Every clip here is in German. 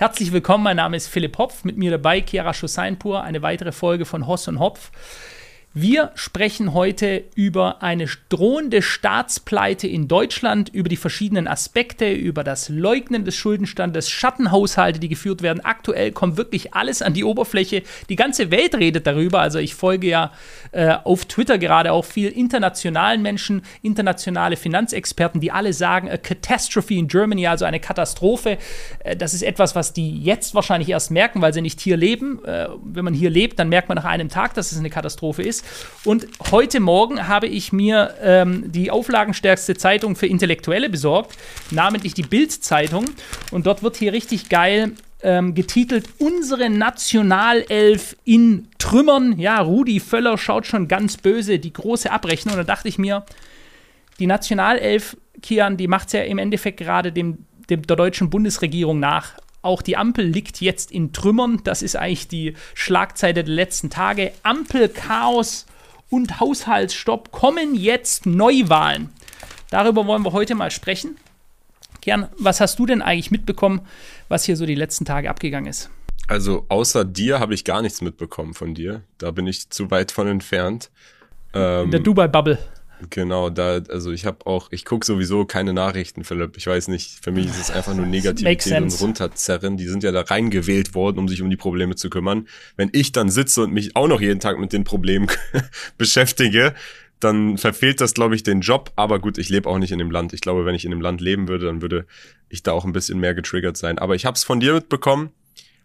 Herzlich willkommen, mein Name ist Philipp Hopf, mit mir dabei Chiara Schuseinpur, eine weitere Folge von Hoss und Hopf. Wir sprechen heute über eine drohende Staatspleite in Deutschland, über die verschiedenen Aspekte, über das Leugnen des Schuldenstandes, Schattenhaushalte, die geführt werden. Aktuell kommt wirklich alles an die Oberfläche. Die ganze Welt redet darüber. Also ich folge ja äh, auf Twitter gerade auch viel internationalen Menschen, internationale Finanzexperten, die alle sagen, a catastrophe in Germany, also eine Katastrophe. Äh, das ist etwas, was die jetzt wahrscheinlich erst merken, weil sie nicht hier leben. Äh, wenn man hier lebt, dann merkt man nach einem Tag, dass es eine Katastrophe ist. Und heute Morgen habe ich mir ähm, die auflagenstärkste Zeitung für Intellektuelle besorgt, namentlich die Bild-Zeitung. Und dort wird hier richtig geil ähm, getitelt Unsere Nationalelf in Trümmern. Ja, Rudi Völler schaut schon ganz böse die große Abrechnung. Und da dachte ich mir, die Nationalelf, Kian, die macht es ja im Endeffekt gerade dem, dem, der deutschen Bundesregierung nach. Auch die Ampel liegt jetzt in Trümmern. Das ist eigentlich die Schlagzeile der letzten Tage. Ampelchaos und Haushaltsstopp kommen jetzt Neuwahlen. Darüber wollen wir heute mal sprechen. Gern, was hast du denn eigentlich mitbekommen, was hier so die letzten Tage abgegangen ist? Also außer dir habe ich gar nichts mitbekommen von dir. Da bin ich zu weit von entfernt. Ähm, In der Dubai-Bubble. Genau, da, also ich habe auch, ich gucke sowieso keine Nachrichten, Philipp. Ich weiß nicht, für mich ist es einfach nur Negativität und runterzerren. Die sind ja da reingewählt worden, um sich um die Probleme zu kümmern. Wenn ich dann sitze und mich auch noch jeden Tag mit den Problemen beschäftige, dann verfehlt das, glaube ich, den Job. Aber gut, ich lebe auch nicht in dem Land. Ich glaube, wenn ich in dem Land leben würde, dann würde ich da auch ein bisschen mehr getriggert sein. Aber ich habe es von dir mitbekommen.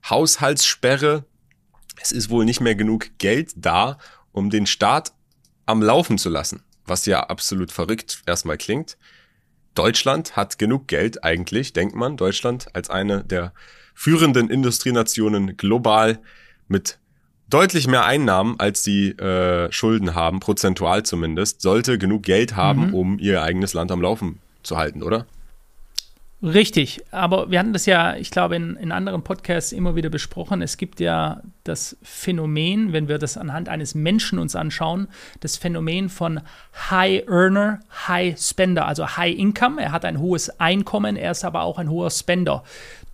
Haushaltssperre. Es ist wohl nicht mehr genug Geld da, um den Staat am Laufen zu lassen was ja absolut verrückt erstmal klingt. Deutschland hat genug Geld eigentlich, denkt man. Deutschland als eine der führenden Industrienationen global mit deutlich mehr Einnahmen, als sie äh, Schulden haben, prozentual zumindest, sollte genug Geld haben, mhm. um ihr eigenes Land am Laufen zu halten, oder? Richtig, aber wir hatten das ja, ich glaube, in, in anderen Podcasts immer wieder besprochen. Es gibt ja das Phänomen, wenn wir das anhand eines Menschen uns anschauen, das Phänomen von High Earner, High Spender, also High Income. Er hat ein hohes Einkommen, er ist aber auch ein hoher Spender.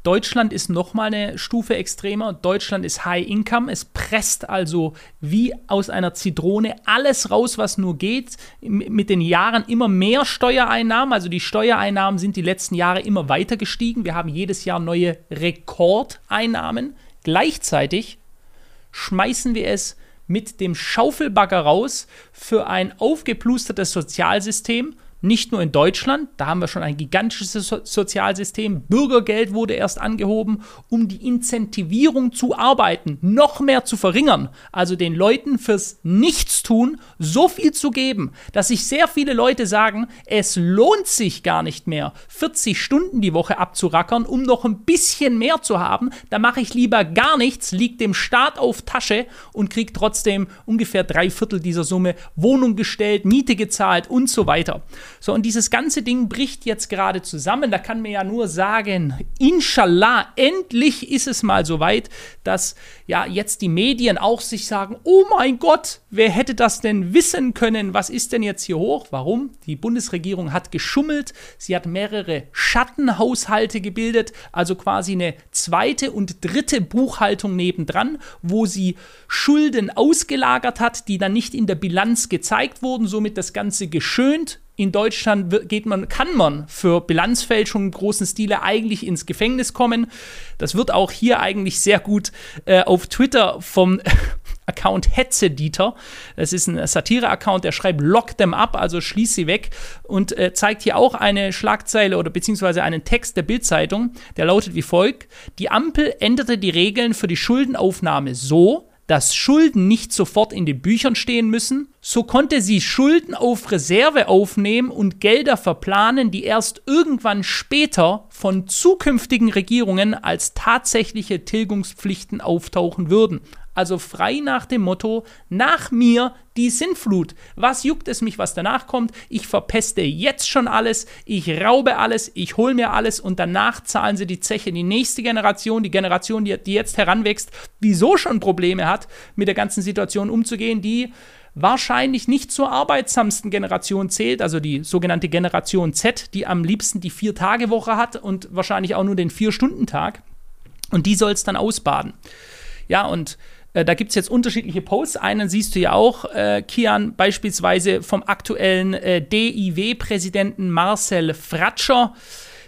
Deutschland ist nochmal eine Stufe extremer. Deutschland ist High Income. Es presst also wie aus einer Zitrone alles raus, was nur geht. Mit den Jahren immer mehr Steuereinnahmen. Also die Steuereinnahmen sind die letzten Jahre immer weiter gestiegen. Wir haben jedes Jahr neue Rekordeinnahmen. Gleichzeitig schmeißen wir es mit dem Schaufelbagger raus für ein aufgeplustertes Sozialsystem, nicht nur in Deutschland, da haben wir schon ein gigantisches so Sozialsystem. Bürgergeld wurde erst angehoben, um die Incentivierung zu arbeiten noch mehr zu verringern. Also den Leuten fürs Nichtstun so viel zu geben, dass sich sehr viele Leute sagen, es lohnt sich gar nicht mehr, 40 Stunden die Woche abzurackern, um noch ein bisschen mehr zu haben. Da mache ich lieber gar nichts, liegt dem Staat auf Tasche und kriege trotzdem ungefähr drei Viertel dieser Summe Wohnung gestellt, Miete gezahlt und so weiter. So, und dieses ganze Ding bricht jetzt gerade zusammen. Da kann mir ja nur sagen, inshallah, endlich ist es mal so weit, dass ja jetzt die Medien auch sich sagen, oh mein Gott, wer hätte das denn wissen können? Was ist denn jetzt hier hoch? Warum? Die Bundesregierung hat geschummelt. Sie hat mehrere Schattenhaushalte gebildet, also quasi eine zweite und dritte Buchhaltung nebendran, wo sie Schulden ausgelagert hat, die dann nicht in der Bilanz gezeigt wurden, somit das Ganze geschönt in Deutschland geht man, kann man für Bilanzfälschung im großen Stile eigentlich ins Gefängnis kommen. Das wird auch hier eigentlich sehr gut äh, auf Twitter vom Account Hetze-Dieter. Das ist ein Satire-Account, der schreibt Lock them up, also schließ sie weg und äh, zeigt hier auch eine Schlagzeile oder beziehungsweise einen Text der Bildzeitung, der lautet wie folgt: Die Ampel änderte die Regeln für die Schuldenaufnahme so, dass Schulden nicht sofort in den Büchern stehen müssen, so konnte sie Schulden auf Reserve aufnehmen und Gelder verplanen, die erst irgendwann später von zukünftigen Regierungen als tatsächliche Tilgungspflichten auftauchen würden. Also frei nach dem Motto, nach mir die Sintflut. Was juckt es mich, was danach kommt? Ich verpeste jetzt schon alles, ich raube alles, ich hole mir alles und danach zahlen sie die Zeche. Die nächste Generation, die Generation, die, die jetzt heranwächst, die so schon Probleme hat, mit der ganzen Situation umzugehen, die wahrscheinlich nicht zur arbeitsamsten Generation zählt, also die sogenannte Generation Z, die am liebsten die Vier-Tage-Woche hat und wahrscheinlich auch nur den Vier-Stunden-Tag Und die soll es dann ausbaden. Ja, und äh, da gibt es jetzt unterschiedliche Posts. Einen siehst du ja auch, äh, Kian, beispielsweise vom aktuellen äh, DIW-Präsidenten Marcel Fratscher.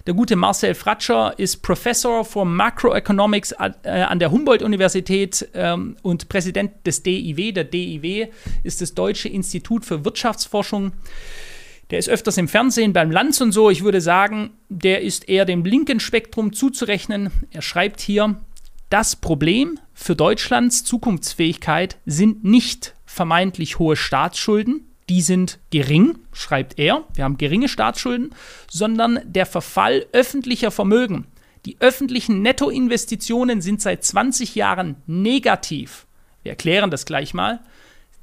Der gute Marcel Fratscher ist Professor for Macroeconomics äh, an der Humboldt-Universität ähm, und Präsident des DIW. Der DIW ist das Deutsche Institut für Wirtschaftsforschung. Der ist öfters im Fernsehen beim Lanz und so. Ich würde sagen, der ist eher dem linken Spektrum zuzurechnen. Er schreibt hier, das Problem für Deutschlands Zukunftsfähigkeit sind nicht vermeintlich hohe Staatsschulden, die sind gering, schreibt er, wir haben geringe Staatsschulden, sondern der Verfall öffentlicher Vermögen. Die öffentlichen Nettoinvestitionen sind seit 20 Jahren negativ. Wir erklären das gleich mal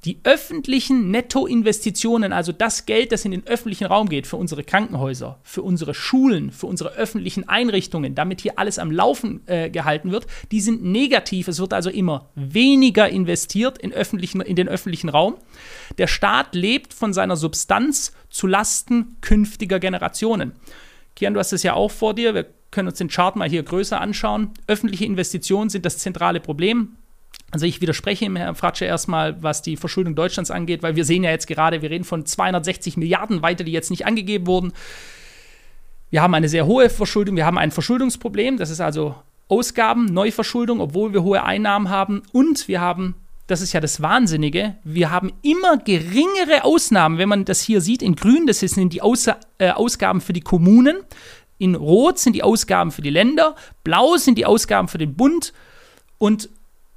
die öffentlichen Nettoinvestitionen, also das Geld, das in den öffentlichen Raum geht, für unsere Krankenhäuser, für unsere Schulen, für unsere öffentlichen Einrichtungen, damit hier alles am Laufen äh, gehalten wird, die sind negativ. Es wird also immer weniger investiert in, öffentlichen, in den öffentlichen Raum. Der Staat lebt von seiner Substanz zu Lasten künftiger Generationen. Kian, du hast es ja auch vor dir. Wir können uns den Chart mal hier größer anschauen. Öffentliche Investitionen sind das zentrale Problem. Also ich widerspreche ihm, Herr Fratsche, erstmal, was die Verschuldung Deutschlands angeht, weil wir sehen ja jetzt gerade, wir reden von 260 Milliarden weiter, die jetzt nicht angegeben wurden. Wir haben eine sehr hohe Verschuldung, wir haben ein Verschuldungsproblem, das ist also Ausgaben, Neuverschuldung, obwohl wir hohe Einnahmen haben. Und wir haben, das ist ja das Wahnsinnige, wir haben immer geringere Ausnahmen, wenn man das hier sieht, in grün, das sind die Aus äh, Ausgaben für die Kommunen, in rot sind die Ausgaben für die Länder, blau sind die Ausgaben für den Bund und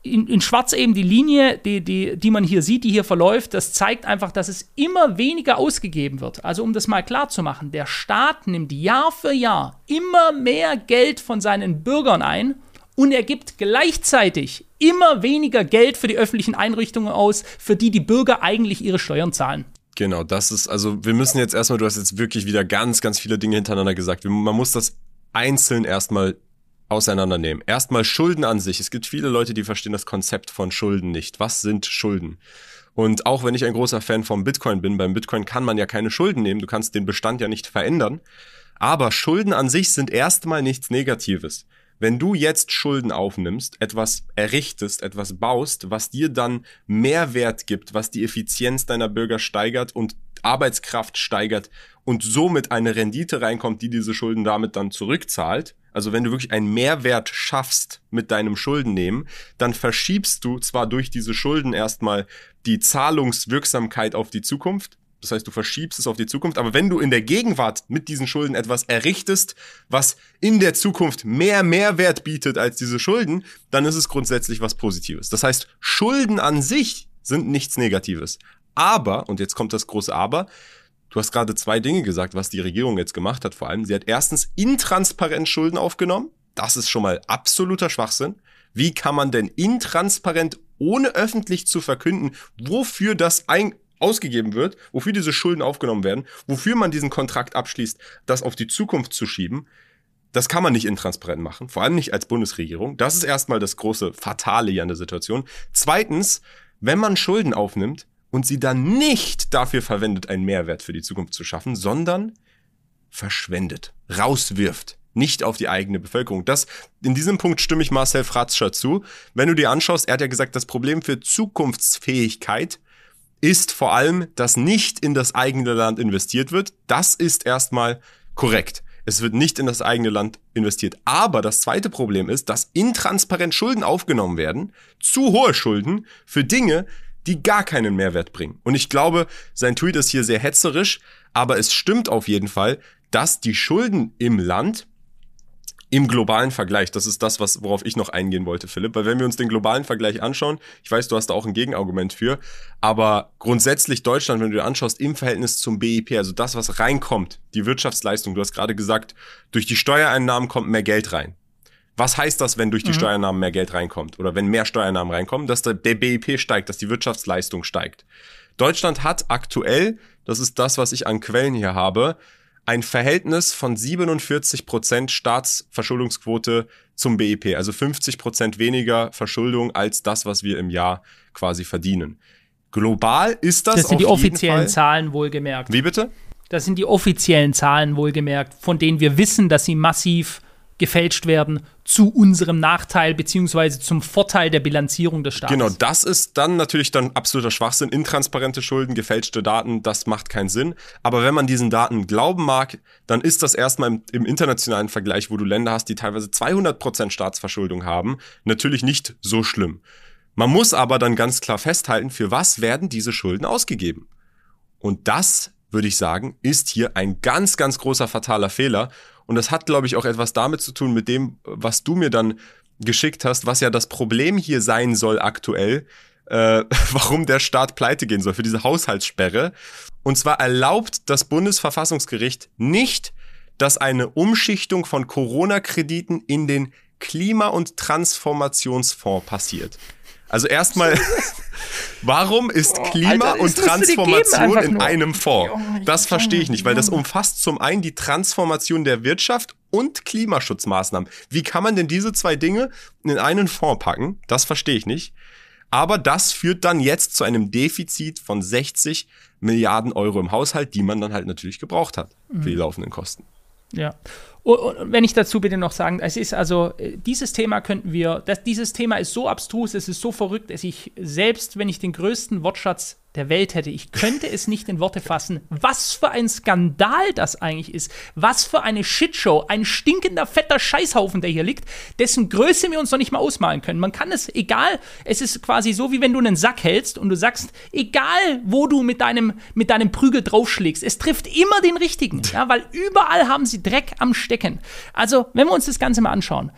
in, in, Schwarz eben die Linie, die, die, die man hier sieht, die hier verläuft, das zeigt einfach, dass es immer weniger ausgegeben wird. Also um das mal klar zu machen, der Staat nimmt Jahr für Jahr immer mehr Geld von seinen Bürgern ein und er gibt gleichzeitig immer weniger Geld für die öffentlichen Einrichtungen aus, für die die Bürger eigentlich ihre Steuern zahlen. Genau, das ist, also wir müssen jetzt erstmal, du hast jetzt wirklich wieder ganz, ganz viele Dinge hintereinander gesagt. Man muss das einzeln erstmal auseinandernehmen. Erstmal Schulden an sich. Es gibt viele Leute, die verstehen das Konzept von Schulden nicht. Was sind Schulden? Und auch wenn ich ein großer Fan vom Bitcoin bin, beim Bitcoin kann man ja keine Schulden nehmen. Du kannst den Bestand ja nicht verändern. Aber Schulden an sich sind erstmal nichts Negatives. Wenn du jetzt Schulden aufnimmst, etwas errichtest, etwas baust, was dir dann Mehrwert gibt, was die Effizienz deiner Bürger steigert und Arbeitskraft steigert und somit eine Rendite reinkommt, die diese Schulden damit dann zurückzahlt, also wenn du wirklich einen Mehrwert schaffst mit deinem Schuldennehmen, dann verschiebst du zwar durch diese Schulden erstmal die Zahlungswirksamkeit auf die Zukunft, das heißt, du verschiebst es auf die Zukunft. Aber wenn du in der Gegenwart mit diesen Schulden etwas errichtest, was in der Zukunft mehr Mehrwert bietet als diese Schulden, dann ist es grundsätzlich was Positives. Das heißt, Schulden an sich sind nichts Negatives. Aber, und jetzt kommt das große Aber, Du hast gerade zwei Dinge gesagt, was die Regierung jetzt gemacht hat. Vor allem, sie hat erstens intransparent Schulden aufgenommen. Das ist schon mal absoluter Schwachsinn. Wie kann man denn intransparent, ohne öffentlich zu verkünden, wofür das ein ausgegeben wird, wofür diese Schulden aufgenommen werden, wofür man diesen Kontrakt abschließt, das auf die Zukunft zu schieben, das kann man nicht intransparent machen, vor allem nicht als Bundesregierung. Das ist erstmal das große Fatale hier an der Situation. Zweitens, wenn man Schulden aufnimmt, und sie dann nicht dafür verwendet, einen Mehrwert für die Zukunft zu schaffen, sondern verschwendet, rauswirft, nicht auf die eigene Bevölkerung. Das, in diesem Punkt stimme ich Marcel Fratscher zu. Wenn du dir anschaust, er hat ja gesagt, das Problem für Zukunftsfähigkeit ist vor allem, dass nicht in das eigene Land investiert wird. Das ist erstmal korrekt. Es wird nicht in das eigene Land investiert. Aber das zweite Problem ist, dass intransparent Schulden aufgenommen werden, zu hohe Schulden für Dinge, die gar keinen Mehrwert bringen. Und ich glaube, sein Tweet ist hier sehr hetzerisch, aber es stimmt auf jeden Fall, dass die Schulden im Land im globalen Vergleich, das ist das, was, worauf ich noch eingehen wollte, Philipp, weil wenn wir uns den globalen Vergleich anschauen, ich weiß, du hast da auch ein Gegenargument für, aber grundsätzlich Deutschland, wenn du dir anschaust, im Verhältnis zum BIP, also das, was reinkommt, die Wirtschaftsleistung, du hast gerade gesagt, durch die Steuereinnahmen kommt mehr Geld rein. Was heißt das, wenn durch die mhm. Steuernahmen mehr Geld reinkommt oder wenn mehr Steuernahmen reinkommen, dass der, der BIP steigt, dass die Wirtschaftsleistung steigt? Deutschland hat aktuell, das ist das, was ich an Quellen hier habe, ein Verhältnis von 47 Prozent Staatsverschuldungsquote zum BIP, also 50 Prozent weniger Verschuldung als das, was wir im Jahr quasi verdienen. Global ist das. Das sind die offiziellen Fall. Zahlen wohlgemerkt. Wie bitte? Das sind die offiziellen Zahlen wohlgemerkt, von denen wir wissen, dass sie massiv gefälscht werden zu unserem Nachteil beziehungsweise zum Vorteil der Bilanzierung des Staates. Genau, das ist dann natürlich dann absoluter Schwachsinn. Intransparente Schulden, gefälschte Daten, das macht keinen Sinn. Aber wenn man diesen Daten glauben mag, dann ist das erstmal im, im internationalen Vergleich, wo du Länder hast, die teilweise 200 Prozent Staatsverschuldung haben, natürlich nicht so schlimm. Man muss aber dann ganz klar festhalten, für was werden diese Schulden ausgegeben? Und das, würde ich sagen, ist hier ein ganz, ganz großer fataler Fehler. Und das hat, glaube ich, auch etwas damit zu tun, mit dem, was du mir dann geschickt hast, was ja das Problem hier sein soll aktuell, äh, warum der Staat pleite gehen soll, für diese Haushaltssperre. Und zwar erlaubt das Bundesverfassungsgericht nicht, dass eine Umschichtung von Corona-Krediten in den Klima- und Transformationsfonds passiert. Also erstmal, warum ist oh, Klima Alter, und Transformation in einem Fonds? Das verstehe ich nicht, weil das umfasst zum einen die Transformation der Wirtschaft und Klimaschutzmaßnahmen. Wie kann man denn diese zwei Dinge in einen Fonds packen? Das verstehe ich nicht. Aber das führt dann jetzt zu einem Defizit von 60 Milliarden Euro im Haushalt, die man dann halt natürlich gebraucht hat für die mhm. laufenden Kosten. Ja. Und wenn ich dazu bitte noch sagen, es ist also, äh, dieses Thema könnten wir, das, dieses Thema ist so abstrus, es ist so verrückt, dass ich selbst, wenn ich den größten Wortschatz der Welt hätte. Ich könnte es nicht in Worte fassen, was für ein Skandal das eigentlich ist. Was für eine Shitshow. Ein stinkender, fetter Scheißhaufen, der hier liegt, dessen Größe wir uns noch nicht mal ausmalen können. Man kann es, egal, es ist quasi so, wie wenn du einen Sack hältst und du sagst, egal, wo du mit deinem, mit deinem Prügel draufschlägst, es trifft immer den richtigen. Ja, weil überall haben sie Dreck am Stecken. Also, wenn wir uns das Ganze mal anschauen.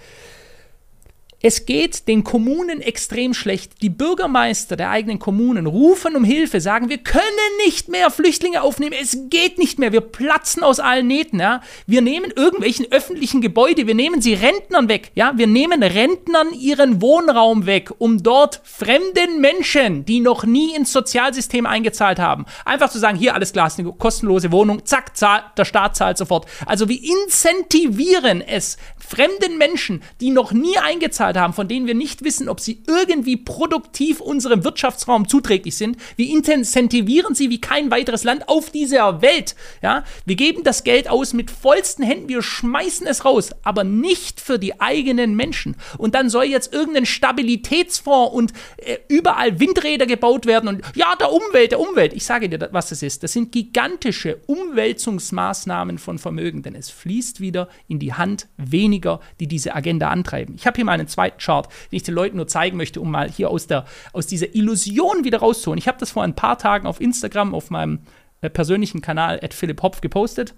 Es geht den Kommunen extrem schlecht. Die Bürgermeister der eigenen Kommunen rufen um Hilfe, sagen, wir können nicht mehr Flüchtlinge aufnehmen, es geht nicht mehr, wir platzen aus allen Nähten. Ja? Wir nehmen irgendwelchen öffentlichen Gebäude, wir nehmen sie Rentnern weg. Ja? Wir nehmen Rentnern ihren Wohnraum weg, um dort fremden Menschen, die noch nie ins Sozialsystem eingezahlt haben, einfach zu sagen, hier alles klar, eine kostenlose Wohnung, zack, zahl, der Staat zahlt sofort. Also wir incentivieren es fremden Menschen, die noch nie eingezahlt Möglichkeit haben, von denen wir nicht wissen, ob sie irgendwie produktiv unserem Wirtschaftsraum zuträglich sind. Wir incentivieren sie wie kein weiteres Land auf dieser Welt. Ja, wir geben das Geld aus mit vollsten Händen, wir schmeißen es raus, aber nicht für die eigenen Menschen. Und dann soll jetzt irgendein Stabilitätsfonds und äh, überall Windräder gebaut werden und ja, der Umwelt, der Umwelt. Ich sage dir, was das ist. Das sind gigantische Umwälzungsmaßnahmen von Vermögen, denn es fließt wieder in die Hand weniger, die diese Agenda antreiben. Ich habe hier mal einen zweiten zweiten Chart, den ich den Leuten nur zeigen möchte, um mal hier aus, der, aus dieser Illusion wieder rauszuholen. Ich habe das vor ein paar Tagen auf Instagram auf meinem äh, persönlichen Kanal at Philipp Hopf gepostet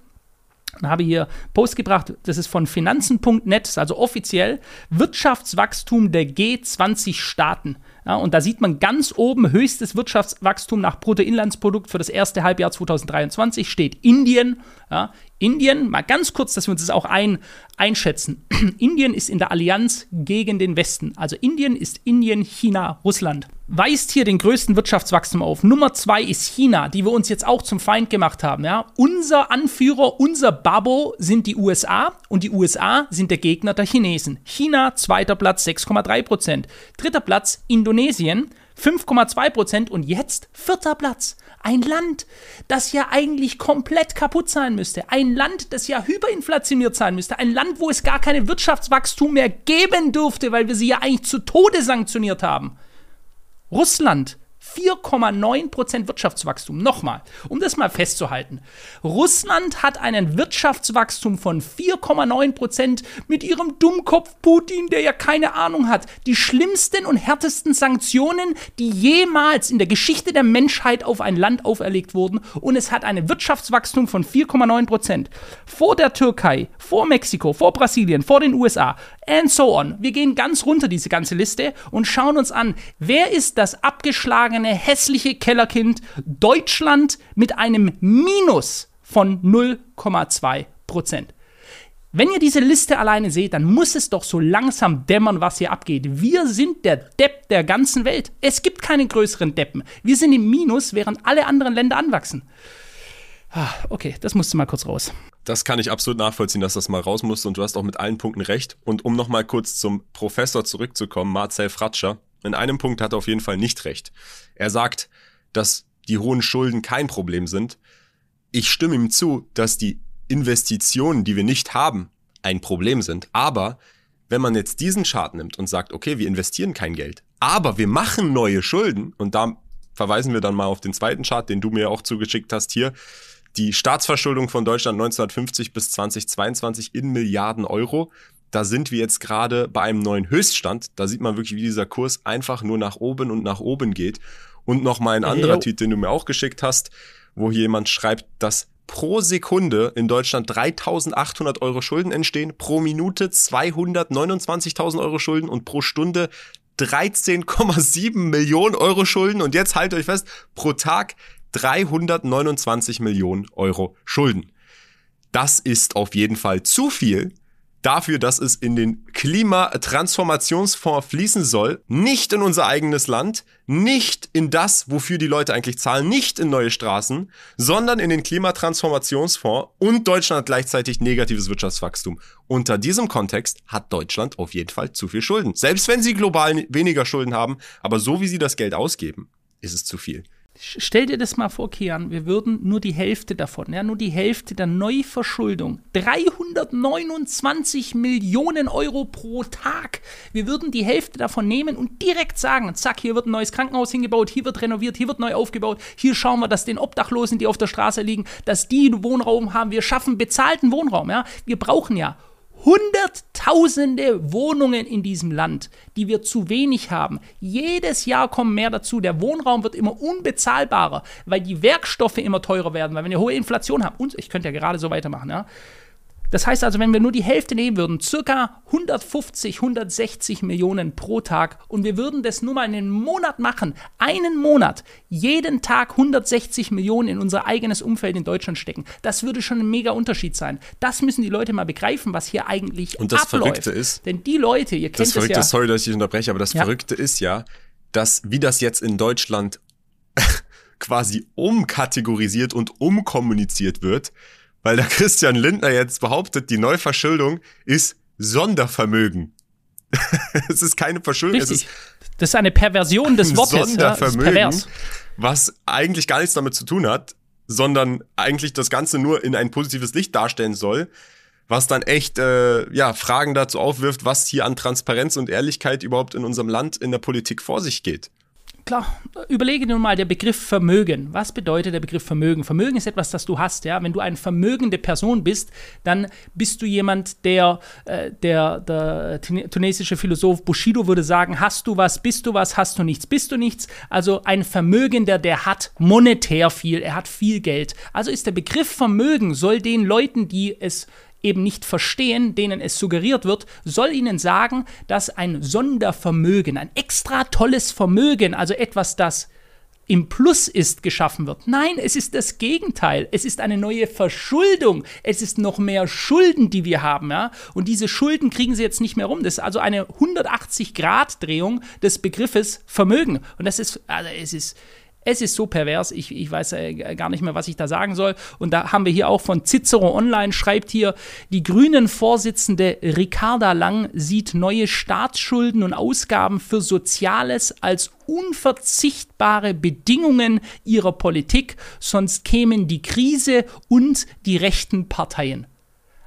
und habe hier Post gebracht, das ist von finanzen.net, also offiziell Wirtschaftswachstum der G20 Staaten. Ja, und da sieht man ganz oben höchstes Wirtschaftswachstum nach Bruttoinlandsprodukt für das erste Halbjahr 2023 steht Indien. Ja, Indien, mal ganz kurz, dass wir uns das auch ein, einschätzen. Indien ist in der Allianz gegen den Westen. Also Indien ist Indien, China, Russland. Weist hier den größten Wirtschaftswachstum auf. Nummer zwei ist China, die wir uns jetzt auch zum Feind gemacht haben. Ja? Unser Anführer, unser Babo sind die USA und die USA sind der Gegner der Chinesen. China, zweiter Platz, 6,3 Prozent. Dritter Platz, Indonesien, 5,2 Prozent und jetzt vierter Platz. Ein Land, das ja eigentlich komplett kaputt sein müsste. Ein Land, das ja hyperinflationiert sein müsste. Ein Land, wo es gar keine Wirtschaftswachstum mehr geben dürfte, weil wir sie ja eigentlich zu Tode sanktioniert haben. Russland 4,9% Wirtschaftswachstum. Nochmal, um das mal festzuhalten. Russland hat einen Wirtschaftswachstum von 4,9% mit ihrem Dummkopf Putin, der ja keine Ahnung hat. Die schlimmsten und härtesten Sanktionen, die jemals in der Geschichte der Menschheit auf ein Land auferlegt wurden. Und es hat ein Wirtschaftswachstum von 4,9%. Vor der Türkei, vor Mexiko, vor Brasilien, vor den USA and so on. Wir gehen ganz runter diese ganze Liste und schauen uns an, wer ist das abgeschlagene, hässliche Kellerkind Deutschland mit einem Minus von 0,2 Prozent. Wenn ihr diese Liste alleine seht, dann muss es doch so langsam dämmern, was hier abgeht. Wir sind der Depp der ganzen Welt. Es gibt keine größeren Deppen. Wir sind im Minus, während alle anderen Länder anwachsen. Ah, okay, das musste mal kurz raus. Das kann ich absolut nachvollziehen, dass das mal raus musste und du hast auch mit allen Punkten recht. Und um nochmal kurz zum Professor zurückzukommen, Marcel Fratscher, in einem Punkt hat er auf jeden Fall nicht recht. Er sagt, dass die hohen Schulden kein Problem sind. Ich stimme ihm zu, dass die Investitionen, die wir nicht haben, ein Problem sind. Aber wenn man jetzt diesen Chart nimmt und sagt, okay, wir investieren kein Geld, aber wir machen neue Schulden und da verweisen wir dann mal auf den zweiten Chart, den du mir auch zugeschickt hast hier. Die Staatsverschuldung von Deutschland 1950 bis 2022 in Milliarden Euro. Da sind wir jetzt gerade bei einem neuen Höchststand. Da sieht man wirklich, wie dieser Kurs einfach nur nach oben und nach oben geht. Und nochmal ein anderer hey, Tweet, den du mir auch geschickt hast, wo hier jemand schreibt, dass pro Sekunde in Deutschland 3800 Euro Schulden entstehen, pro Minute 229.000 Euro Schulden und pro Stunde 13,7 Millionen Euro Schulden und jetzt haltet euch fest, pro Tag 329 Millionen Euro Schulden. Das ist auf jeden Fall zu viel dafür, dass es in den Klimatransformationsfonds fließen soll, nicht in unser eigenes Land, nicht in das, wofür die Leute eigentlich zahlen, nicht in neue Straßen, sondern in den Klimatransformationsfonds und Deutschland gleichzeitig negatives Wirtschaftswachstum. Unter diesem Kontext hat Deutschland auf jeden Fall zu viel Schulden. Selbst wenn sie global weniger Schulden haben, aber so wie sie das Geld ausgeben, ist es zu viel. Stell dir das mal vor, Kian, wir würden nur die Hälfte davon, ja, nur die Hälfte der Neuverschuldung, 329 Millionen Euro pro Tag. Wir würden die Hälfte davon nehmen und direkt sagen, zack, hier wird ein neues Krankenhaus hingebaut, hier wird renoviert, hier wird neu aufgebaut, hier schauen wir, dass den Obdachlosen, die auf der Straße liegen, dass die Wohnraum haben. Wir schaffen bezahlten Wohnraum, ja. Wir brauchen ja Hunderttausende Wohnungen in diesem Land, die wir zu wenig haben. Jedes Jahr kommen mehr dazu. Der Wohnraum wird immer unbezahlbarer, weil die Werkstoffe immer teurer werden, weil wir eine hohe Inflation haben. Und ich könnte ja gerade so weitermachen, ja. Das heißt also, wenn wir nur die Hälfte nehmen würden, circa 150, 160 Millionen pro Tag und wir würden das nur mal in einen Monat machen, einen Monat, jeden Tag 160 Millionen in unser eigenes Umfeld in Deutschland stecken, das würde schon ein mega Unterschied sein. Das müssen die Leute mal begreifen, was hier eigentlich und das abläuft. Verrückte ist, denn die Leute, ihr kennt das Verrückte, ja, sorry, dass ich unterbreche, aber das ja. Verrückte ist ja, dass wie das jetzt in Deutschland quasi umkategorisiert und umkommuniziert wird, weil der Christian Lindner jetzt behauptet, die Neuverschuldung ist Sondervermögen. es ist keine Verschuldung, Richtig. es ist das ist eine Perversion des Wortes. Sondervermögen, ja, was eigentlich gar nichts damit zu tun hat, sondern eigentlich das Ganze nur in ein positives Licht darstellen soll, was dann echt äh, ja Fragen dazu aufwirft, was hier an Transparenz und Ehrlichkeit überhaupt in unserem Land in der Politik vor sich geht klar, überlege dir mal der Begriff Vermögen. Was bedeutet der Begriff Vermögen? Vermögen ist etwas, das du hast, ja. Wenn du eine vermögende Person bist, dann bist du jemand, der, äh, der, der tunesische Philosoph Bushido würde sagen, hast du was, bist du was, hast du nichts, bist du nichts. Also ein Vermögender, der hat monetär viel, er hat viel Geld. Also ist der Begriff Vermögen, soll den Leuten, die es eben nicht verstehen, denen es suggeriert wird, soll ihnen sagen, dass ein Sondervermögen, ein extra tolles Vermögen, also etwas, das im Plus ist, geschaffen wird. Nein, es ist das Gegenteil. Es ist eine neue Verschuldung. Es ist noch mehr Schulden, die wir haben, ja. Und diese Schulden kriegen sie jetzt nicht mehr rum. Das ist also eine 180-Grad-Drehung des Begriffes Vermögen. Und das ist, also es ist, es ist so pervers, ich, ich weiß äh, gar nicht mehr, was ich da sagen soll. Und da haben wir hier auch von Cicero Online, schreibt hier, die Grünen-Vorsitzende Ricarda Lang sieht neue Staatsschulden und Ausgaben für Soziales als unverzichtbare Bedingungen ihrer Politik, sonst kämen die Krise und die rechten Parteien.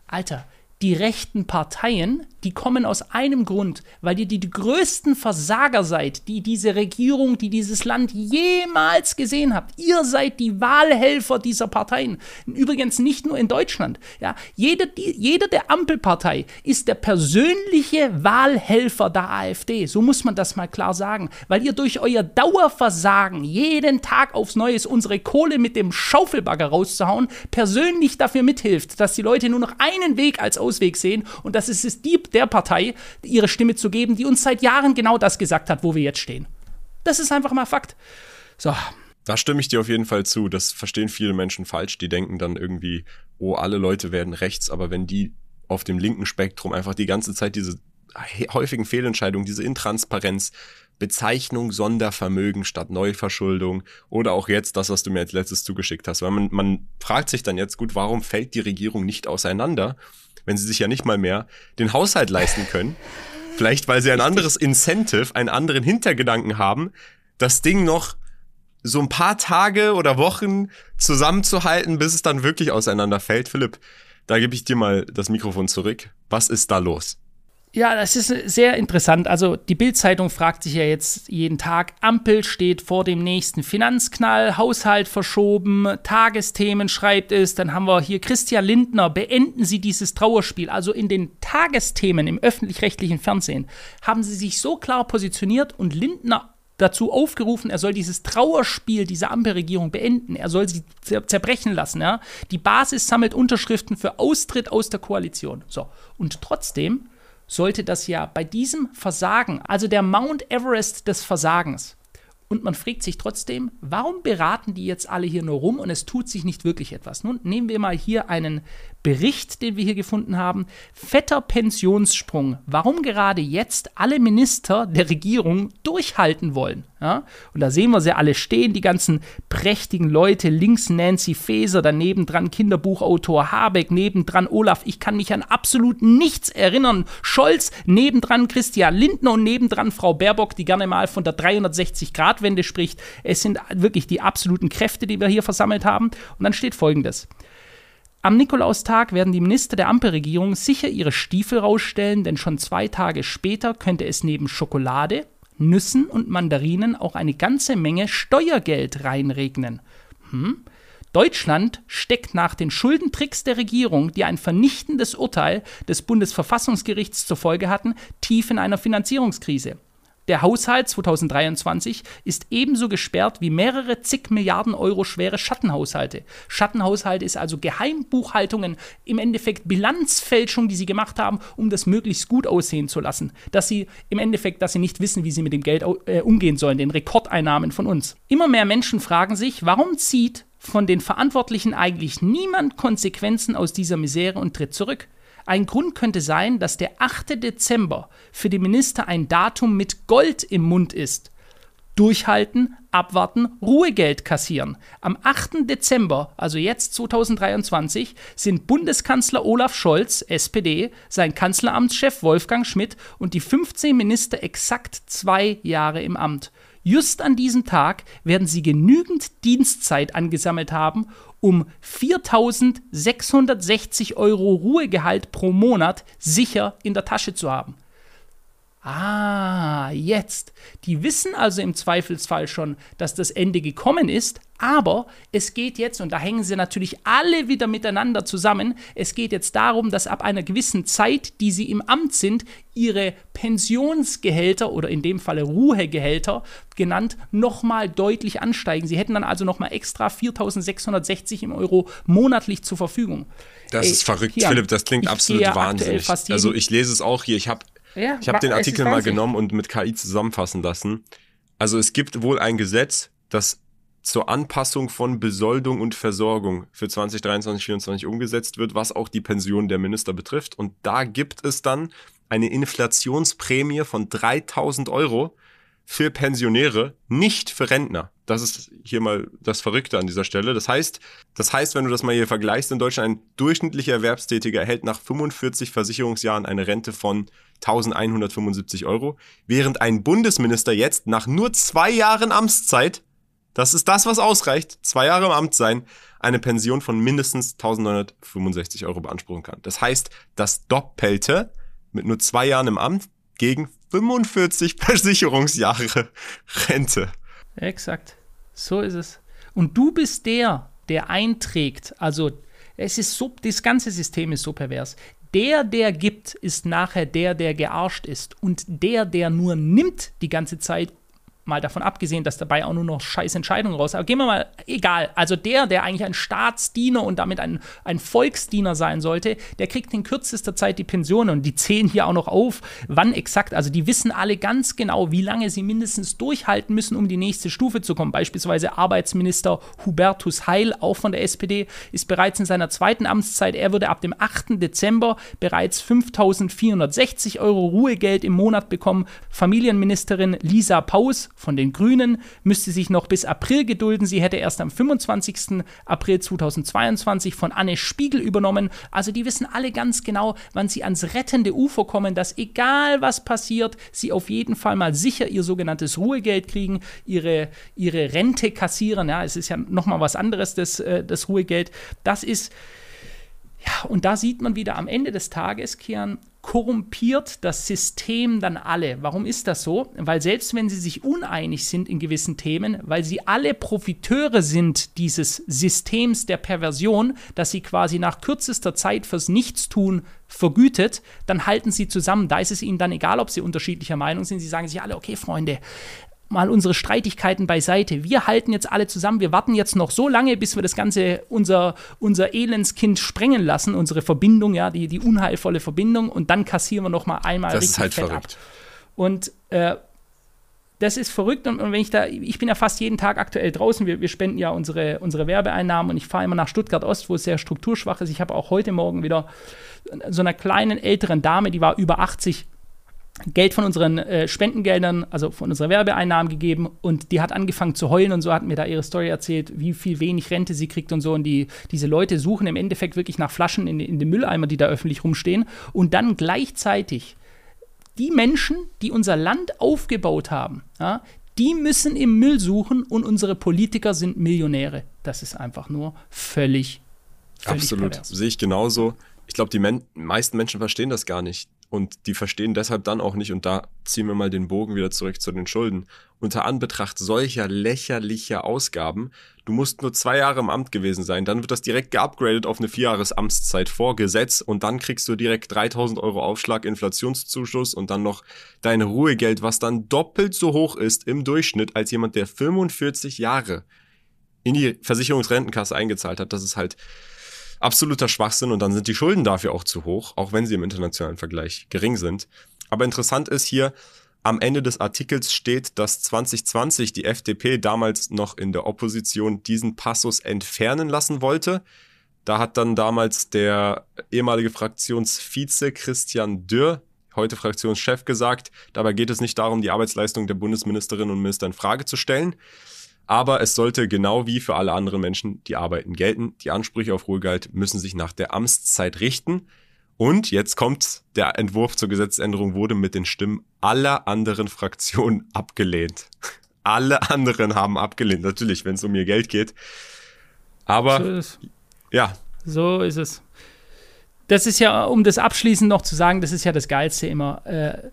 Alter, die rechten Parteien, die kommen aus einem Grund, weil ihr die, die größten Versager seid, die diese Regierung, die dieses Land jemals gesehen habt. Ihr seid die Wahlhelfer dieser Parteien. Übrigens nicht nur in Deutschland. Ja, jeder, die, jeder der Ampelpartei ist der persönliche Wahlhelfer der AfD. So muss man das mal klar sagen. Weil ihr durch euer Dauerversagen jeden Tag aufs Neue unsere Kohle mit dem Schaufelbagger rauszuhauen, persönlich dafür mithilft, dass die Leute nur noch einen Weg als Ausweg sehen und das ist es die der Partei ihre Stimme zu geben, die uns seit Jahren genau das gesagt hat, wo wir jetzt stehen. Das ist einfach mal Fakt. So. Da stimme ich dir auf jeden Fall zu. Das verstehen viele Menschen falsch. Die denken dann irgendwie, oh, alle Leute werden rechts, aber wenn die auf dem linken Spektrum einfach die ganze Zeit diese häufigen Fehlentscheidungen, diese Intransparenz, Bezeichnung Sondervermögen statt Neuverschuldung oder auch jetzt das, was du mir als letztes zugeschickt hast. Weil man, man fragt sich dann jetzt, gut, warum fällt die Regierung nicht auseinander? Wenn sie sich ja nicht mal mehr den Haushalt leisten können. Vielleicht, weil sie ein anderes Incentive, einen anderen Hintergedanken haben, das Ding noch so ein paar Tage oder Wochen zusammenzuhalten, bis es dann wirklich auseinanderfällt. Philipp, da gebe ich dir mal das Mikrofon zurück. Was ist da los? Ja, das ist sehr interessant. Also die Bild-Zeitung fragt sich ja jetzt jeden Tag, Ampel steht vor dem nächsten Finanzknall, Haushalt verschoben, Tagesthemen schreibt es, dann haben wir hier Christian Lindner, beenden Sie dieses Trauerspiel. Also in den Tagesthemen im öffentlich-rechtlichen Fernsehen haben sie sich so klar positioniert und Lindner dazu aufgerufen, er soll dieses Trauerspiel dieser Ampelregierung beenden. Er soll sie zerbrechen lassen. Ja? Die Basis sammelt Unterschriften für Austritt aus der Koalition. So. Und trotzdem sollte das ja bei diesem Versagen, also der Mount Everest des Versagens, und man fragt sich trotzdem, warum beraten die jetzt alle hier nur rum und es tut sich nicht wirklich etwas? Nun nehmen wir mal hier einen Bericht, den wir hier gefunden haben. Fetter Pensionssprung. Warum gerade jetzt alle Minister der Regierung durchhalten wollen? Ja? Und da sehen wir sie alle stehen, die ganzen prächtigen Leute. Links Nancy Faeser, daneben dran Kinderbuchautor Habeck, nebendran Olaf. Ich kann mich an absolut nichts erinnern. Scholz, nebendran Christian Lindner und nebendran Frau Baerbock, die gerne mal von der 360-Grad-Wende spricht. Es sind wirklich die absoluten Kräfte, die wir hier versammelt haben. Und dann steht folgendes. Am Nikolaustag werden die Minister der Ampelregierung sicher ihre Stiefel rausstellen, denn schon zwei Tage später könnte es neben Schokolade, Nüssen und Mandarinen auch eine ganze Menge Steuergeld reinregnen. Hm? Deutschland steckt nach den Schuldentricks der Regierung, die ein vernichtendes Urteil des Bundesverfassungsgerichts zur Folge hatten, tief in einer Finanzierungskrise. Der Haushalt 2023 ist ebenso gesperrt wie mehrere zig Milliarden Euro schwere Schattenhaushalte. Schattenhaushalte ist also Geheimbuchhaltungen, im Endeffekt Bilanzfälschung, die sie gemacht haben, um das möglichst gut aussehen zu lassen. Dass sie im Endeffekt, dass sie nicht wissen, wie sie mit dem Geld äh, umgehen sollen, den Rekordeinnahmen von uns. Immer mehr Menschen fragen sich, warum zieht von den Verantwortlichen eigentlich niemand Konsequenzen aus dieser Misere und tritt zurück? Ein Grund könnte sein, dass der 8. Dezember für die Minister ein Datum mit Gold im Mund ist. Durchhalten, abwarten, Ruhegeld kassieren. Am 8. Dezember, also jetzt 2023, sind Bundeskanzler Olaf Scholz, SPD, sein Kanzleramtschef Wolfgang Schmidt und die 15 Minister exakt zwei Jahre im Amt. Just an diesem Tag werden sie genügend Dienstzeit angesammelt haben, um 4.660 Euro Ruhegehalt pro Monat sicher in der Tasche zu haben. Ah, jetzt. Die wissen also im Zweifelsfall schon, dass das Ende gekommen ist, aber es geht jetzt, und da hängen sie natürlich alle wieder miteinander zusammen, es geht jetzt darum, dass ab einer gewissen Zeit, die sie im Amt sind, ihre Pensionsgehälter oder in dem Falle Ruhegehälter genannt, nochmal deutlich ansteigen. Sie hätten dann also nochmal extra 4.660 Euro monatlich zur Verfügung. Das Ey, ist verrückt, hier, Philipp, das klingt absolut wahnsinnig. Also ich lese es auch hier, ich habe ja, ich habe den Artikel mal genommen und mit KI zusammenfassen lassen. Also es gibt wohl ein Gesetz, das zur Anpassung von Besoldung und Versorgung für 2023, 2024 umgesetzt wird, was auch die Pension der Minister betrifft. Und da gibt es dann eine Inflationsprämie von 3000 Euro für Pensionäre, nicht für Rentner. Das ist hier mal das Verrückte an dieser Stelle. Das heißt, das heißt, wenn du das mal hier vergleichst in Deutschland, ein durchschnittlicher Erwerbstätiger erhält nach 45 Versicherungsjahren eine Rente von 1175 Euro, während ein Bundesminister jetzt nach nur zwei Jahren Amtszeit, das ist das, was ausreicht, zwei Jahre im Amt sein, eine Pension von mindestens 1965 Euro beanspruchen kann. Das heißt, das Doppelte mit nur zwei Jahren im Amt gegen 45 Versicherungsjahre Rente. Exakt. So ist es. Und du bist der, der einträgt. Also es ist so, das ganze System ist so pervers der, der gibt, ist nachher der, der gearscht ist. Und der, der nur nimmt die ganze Zeit Mal davon abgesehen, dass dabei auch nur noch scheiß Entscheidungen raus. Aber gehen wir mal, egal. Also der, der eigentlich ein Staatsdiener und damit ein, ein Volksdiener sein sollte, der kriegt in kürzester Zeit die Pension und die zählen hier auch noch auf, wann exakt. Also die wissen alle ganz genau, wie lange sie mindestens durchhalten müssen, um die nächste Stufe zu kommen. Beispielsweise Arbeitsminister Hubertus Heil, auch von der SPD, ist bereits in seiner zweiten Amtszeit, er würde ab dem 8. Dezember bereits 5.460 Euro Ruhegeld im Monat bekommen. Familienministerin Lisa Paus von den Grünen müsste sich noch bis April gedulden. Sie hätte erst am 25. April 2022 von Anne Spiegel übernommen. Also die wissen alle ganz genau, wann sie ans rettende Ufer kommen, dass egal was passiert, sie auf jeden Fall mal sicher ihr sogenanntes Ruhegeld kriegen, ihre, ihre Rente kassieren. Ja, es ist ja nochmal was anderes, das, äh, das Ruhegeld. Das ist Ja, und da sieht man wieder am Ende des Tages, Kian, korrumpiert das System dann alle. Warum ist das so? Weil selbst wenn sie sich uneinig sind in gewissen Themen, weil sie alle Profiteure sind dieses Systems der Perversion, dass sie quasi nach kürzester Zeit fürs Nichtstun vergütet, dann halten sie zusammen. Da ist es ihnen dann egal, ob sie unterschiedlicher Meinung sind. Sie sagen sich alle, okay, Freunde, mal unsere Streitigkeiten beiseite. Wir halten jetzt alle zusammen. Wir warten jetzt noch so lange, bis wir das Ganze, unser, unser Elendskind sprengen lassen, unsere Verbindung, ja, die, die unheilvolle Verbindung. Und dann kassieren wir noch mal einmal das richtig ist halt fett verrückt. ab. Und äh, das ist verrückt und, wenn ich da, ich bin ja fast jeden Tag aktuell draußen, wir, wir spenden ja unsere, unsere Werbeeinnahmen und ich fahre immer nach Stuttgart Ost, wo es sehr strukturschwach ist. Ich habe auch heute Morgen wieder so einer kleinen älteren Dame, die war über 80, Geld von unseren äh, Spendengeldern, also von unserer Werbeeinnahmen gegeben und die hat angefangen zu heulen und so hat mir da ihre Story erzählt, wie viel wenig Rente sie kriegt und so und die, diese Leute suchen im Endeffekt wirklich nach Flaschen in, in den Mülleimer, die da öffentlich rumstehen und dann gleichzeitig die Menschen, die unser Land aufgebaut haben, ja, die müssen im Müll suchen und unsere Politiker sind Millionäre. Das ist einfach nur völlig, völlig Absolut, pervers. sehe ich genauso. Ich glaube, die Men meisten Menschen verstehen das gar nicht und die verstehen deshalb dann auch nicht, und da ziehen wir mal den Bogen wieder zurück zu den Schulden, unter Anbetracht solcher lächerlicher Ausgaben, du musst nur zwei Jahre im Amt gewesen sein, dann wird das direkt geupgradet auf eine Vierjahres-Amtszeit vor Gesetz und dann kriegst du direkt 3000 Euro Aufschlag, Inflationszuschuss und dann noch dein Ruhegeld, was dann doppelt so hoch ist im Durchschnitt als jemand, der 45 Jahre in die Versicherungsrentenkasse eingezahlt hat. Das ist halt absoluter Schwachsinn und dann sind die Schulden dafür auch zu hoch, auch wenn sie im internationalen Vergleich gering sind. Aber interessant ist hier, am Ende des Artikels steht, dass 2020 die FDP damals noch in der Opposition diesen Passus entfernen lassen wollte. Da hat dann damals der ehemalige Fraktionsvize Christian Dürr, heute Fraktionschef, gesagt, dabei geht es nicht darum, die Arbeitsleistung der Bundesministerinnen und Minister in Frage zu stellen, aber es sollte genau wie für alle anderen Menschen, die arbeiten, gelten. Die Ansprüche auf Ruhegehalt müssen sich nach der Amtszeit richten. Und jetzt kommt, der Entwurf zur Gesetzänderung wurde mit den Stimmen aller anderen Fraktionen abgelehnt. Alle anderen haben abgelehnt, natürlich, wenn es um ihr Geld geht. Aber so ja. So ist es. Das ist ja, um das abschließend noch zu sagen, das ist ja das Geilste immer. Äh,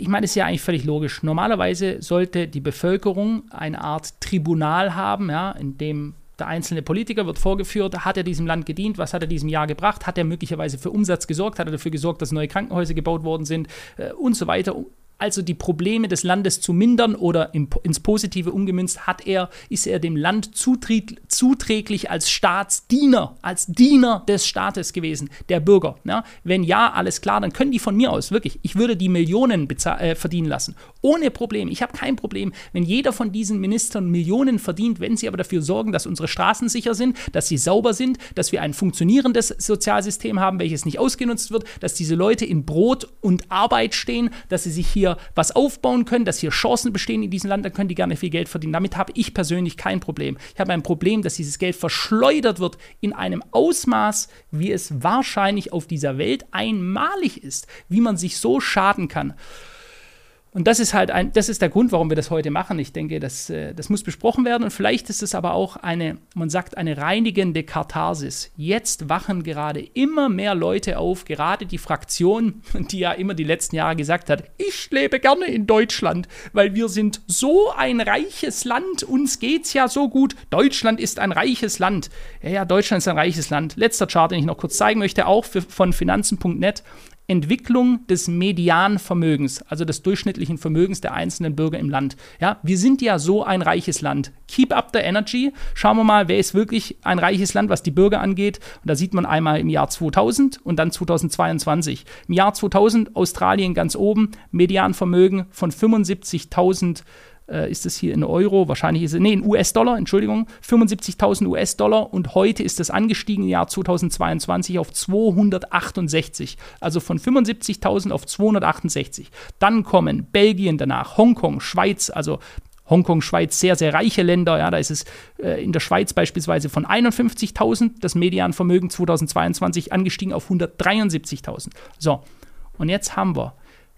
ich meine, das ist ja eigentlich völlig logisch. Normalerweise sollte die Bevölkerung eine Art Tribunal haben, ja, in dem der einzelne Politiker wird vorgeführt, hat er diesem Land gedient, was hat er diesem Jahr gebracht, hat er möglicherweise für Umsatz gesorgt, hat er dafür gesorgt, dass neue Krankenhäuser gebaut worden sind äh, und so weiter also die Probleme des Landes zu mindern oder ins Positive umgemünzt, hat er, ist er dem Land zuträglich als Staatsdiener, als Diener des Staates gewesen, der Bürger. Ja? Wenn ja, alles klar, dann können die von mir aus, wirklich, ich würde die Millionen äh, verdienen lassen. Ohne Problem. Ich habe kein Problem, wenn jeder von diesen Ministern Millionen verdient, wenn sie aber dafür sorgen, dass unsere Straßen sicher sind, dass sie sauber sind, dass wir ein funktionierendes Sozialsystem haben, welches nicht ausgenutzt wird, dass diese Leute in Brot und Arbeit stehen, dass sie sich hier hier was aufbauen können, dass hier Chancen bestehen in diesem Land, dann können die gerne viel Geld verdienen. Damit habe ich persönlich kein Problem. Ich habe ein Problem, dass dieses Geld verschleudert wird in einem Ausmaß, wie es wahrscheinlich auf dieser Welt einmalig ist, wie man sich so schaden kann. Und das ist halt ein, das ist der Grund, warum wir das heute machen. Ich denke, das, äh, das muss besprochen werden. Und vielleicht ist es aber auch eine, man sagt, eine reinigende Katharsis. Jetzt wachen gerade immer mehr Leute auf, gerade die Fraktion, die ja immer die letzten Jahre gesagt hat, ich lebe gerne in Deutschland, weil wir sind so ein reiches Land, uns geht's ja so gut. Deutschland ist ein reiches Land. Ja, ja, Deutschland ist ein reiches Land. Letzter Chart, den ich noch kurz zeigen möchte, auch für, von Finanzen.net. Entwicklung des Medianvermögens, also des durchschnittlichen Vermögens der einzelnen Bürger im Land. Ja, wir sind ja so ein reiches Land. Keep up the energy. Schauen wir mal, wer ist wirklich ein reiches Land, was die Bürger angeht. Und da sieht man einmal im Jahr 2000 und dann 2022. Im Jahr 2000 Australien ganz oben, Medianvermögen von 75.000 äh, ist es hier in Euro, wahrscheinlich ist es, nee, in US-Dollar, Entschuldigung, 75.000 US-Dollar und heute ist es angestiegen im Jahr 2022 auf 268, also von 75.000 auf 268. Dann kommen Belgien danach, Hongkong, Schweiz, also Hongkong, Schweiz, sehr, sehr reiche Länder. Ja, da ist es äh, in der Schweiz beispielsweise von 51.000 das Medianvermögen 2022 angestiegen auf 173.000. So, und jetzt haben wir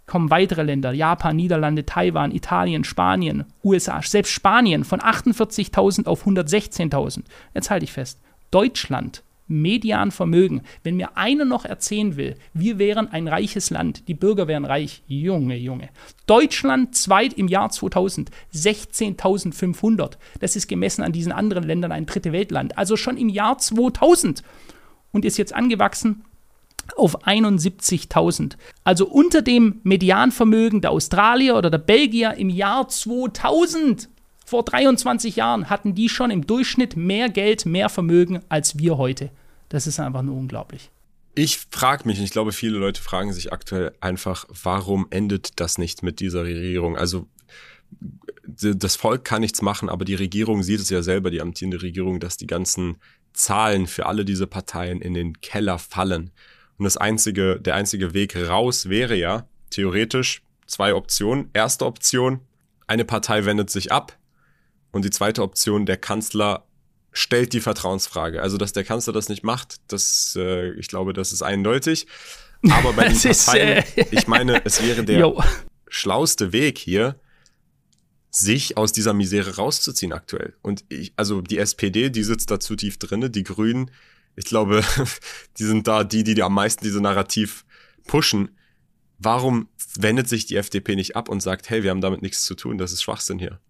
kommen weitere Länder, Japan, Niederlande, Taiwan, Italien, Spanien, USA, selbst Spanien von 48.000 auf 116.000. Jetzt halte ich fest, Deutschland Medianvermögen. Wenn mir einer noch erzählen will, wir wären ein reiches Land, die Bürger wären reich, Junge, Junge. Deutschland zweit im Jahr 2000, 16.500. Das ist gemessen an diesen anderen Ländern ein dritte Weltland. Also schon im Jahr 2000 und ist jetzt angewachsen auf 71.000. Also unter dem Medianvermögen der Australier oder der Belgier im Jahr 2000. Vor 23 Jahren hatten die schon im Durchschnitt mehr Geld, mehr Vermögen als wir heute. Das ist einfach nur unglaublich. Ich frage mich, ich glaube, viele Leute fragen sich aktuell einfach, warum endet das nicht mit dieser Regierung? Also das Volk kann nichts machen, aber die Regierung sieht es ja selber, die amtierende Regierung, dass die ganzen Zahlen für alle diese Parteien in den Keller fallen. Und das einzige, der einzige Weg raus wäre ja theoretisch zwei Optionen. Erste Option, eine Partei wendet sich ab. Und die zweite Option, der Kanzler stellt die Vertrauensfrage. Also, dass der Kanzler das nicht macht, das, äh, ich glaube, das ist eindeutig. Aber bei den Parteien, ist, äh ich meine, es wäre der schlauste Weg hier, sich aus dieser Misere rauszuziehen aktuell. Und ich, also die SPD, die sitzt da zu tief drinne, die Grünen, ich glaube, die sind da die, die am meisten diese Narrativ pushen. Warum wendet sich die FDP nicht ab und sagt, hey, wir haben damit nichts zu tun, das ist Schwachsinn hier?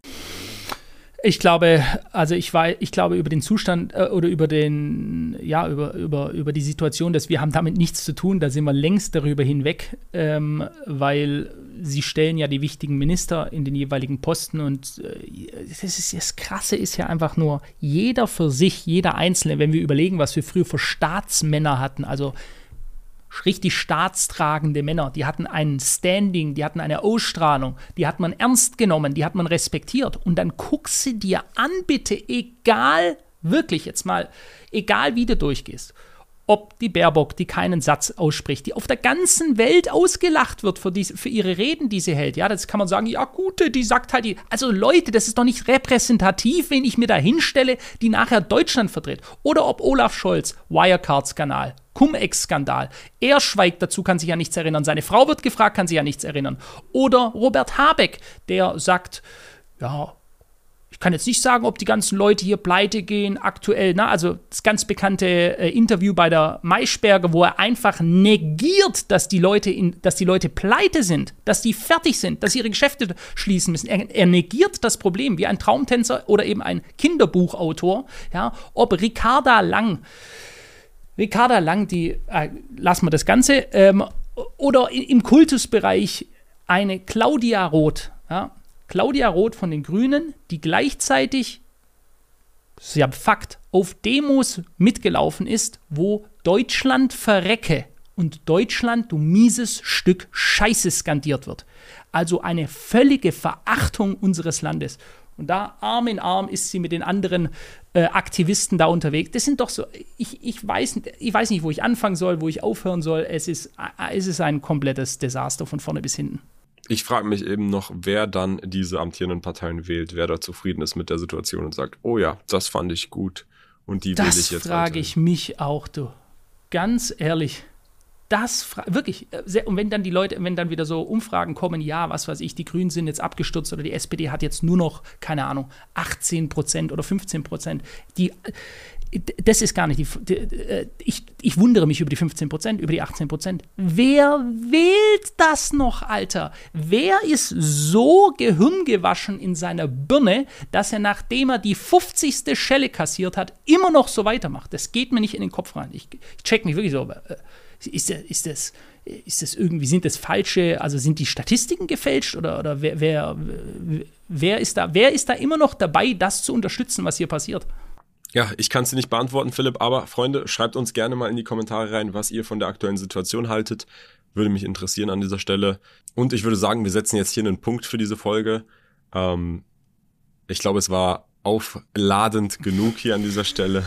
Ich glaube, also ich war, ich glaube über den Zustand äh, oder über den, ja, über, über, über die Situation, dass wir haben damit nichts zu tun, da sind wir längst darüber hinweg, ähm, weil sie stellen ja die wichtigen Minister in den jeweiligen Posten und äh, das, ist, das Krasse ist ja einfach nur, jeder für sich, jeder Einzelne, wenn wir überlegen, was wir früher für Staatsmänner hatten, also richtig staatstragende Männer, die hatten ein Standing, die hatten eine Ausstrahlung, die hat man ernst genommen, die hat man respektiert. Und dann guck sie dir an, bitte, egal, wirklich jetzt mal, egal wie du durchgehst ob die Baerbock, die keinen Satz ausspricht, die auf der ganzen Welt ausgelacht wird für, die, für ihre Reden, die sie hält. Ja, das kann man sagen, ja, gute, die sagt halt die. Also Leute, das ist doch nicht repräsentativ, wenn ich mir da hinstelle, die nachher Deutschland vertritt. Oder ob Olaf Scholz, Wirecard-Skandal, Cum-Ex-Skandal. Er schweigt dazu, kann sich ja nichts erinnern. Seine Frau wird gefragt, kann sich ja nichts erinnern. Oder Robert Habeck, der sagt, ja, kann jetzt nicht sagen, ob die ganzen Leute hier pleite gehen aktuell. Na, also das ganz bekannte äh, Interview bei der Maischberger, wo er einfach negiert, dass die Leute in, dass die Leute pleite sind, dass die fertig sind, dass sie ihre Geschäfte schließen müssen. Er, er negiert das Problem, wie ein Traumtänzer oder eben ein Kinderbuchautor. Ja, ob Ricarda Lang, Ricarda Lang, die äh, lassen wir das Ganze, ähm, oder im Kultusbereich eine Claudia Roth. Ja, Claudia Roth von den Grünen, die gleichzeitig, das ist ja Fakt, auf Demos mitgelaufen ist, wo Deutschland verrecke und Deutschland, du mieses Stück Scheiße skandiert wird. Also eine völlige Verachtung unseres Landes. Und da Arm in Arm ist sie mit den anderen äh, Aktivisten da unterwegs. Das sind doch so, ich, ich, weiß, ich weiß nicht, wo ich anfangen soll, wo ich aufhören soll. Es ist, äh, es ist ein komplettes Desaster von vorne bis hinten. Ich frage mich eben noch, wer dann diese amtierenden Parteien wählt, wer da zufrieden ist mit der Situation und sagt, oh ja, das fand ich gut und die das wähle ich jetzt. Das frage ich mich auch, du. Ganz ehrlich. Das wirklich, äh, und wenn dann die Leute, wenn dann wieder so Umfragen kommen, ja, was weiß ich, die Grünen sind jetzt abgestürzt oder die SPD hat jetzt nur noch, keine Ahnung, 18 Prozent oder 15 Prozent. Die, das ist gar nicht die. die äh, ich, ich wundere mich über die 15 Prozent, über die 18 Prozent. Wer wählt das noch, Alter? Wer ist so gehirngewaschen in seiner Birne, dass er, nachdem er die 50. Schelle kassiert hat, immer noch so weitermacht? Das geht mir nicht in den Kopf rein. Ich, ich check mich wirklich so. Ist, ist, das, ist das irgendwie, sind das falsche, also sind die Statistiken gefälscht oder, oder wer, wer, wer, ist da, wer ist da immer noch dabei, das zu unterstützen, was hier passiert? Ja, ich kann es dir nicht beantworten, Philipp, aber Freunde, schreibt uns gerne mal in die Kommentare rein, was ihr von der aktuellen Situation haltet. Würde mich interessieren an dieser Stelle. Und ich würde sagen, wir setzen jetzt hier einen Punkt für diese Folge. Ähm, ich glaube, es war aufladend genug hier an dieser Stelle.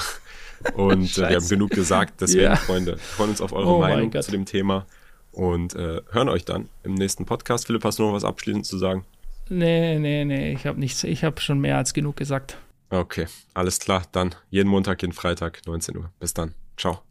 Und äh, wir haben genug gesagt. Deswegen, yeah. Freunde, freuen uns auf eure oh Meinung zu dem Thema und äh, hören euch dann im nächsten Podcast. Philipp, hast du noch was abschließend zu sagen? Nee, nee, nee, ich habe nichts. Ich habe schon mehr als genug gesagt. Okay, alles klar. Dann jeden Montag, jeden Freitag, 19 Uhr. Bis dann. Ciao.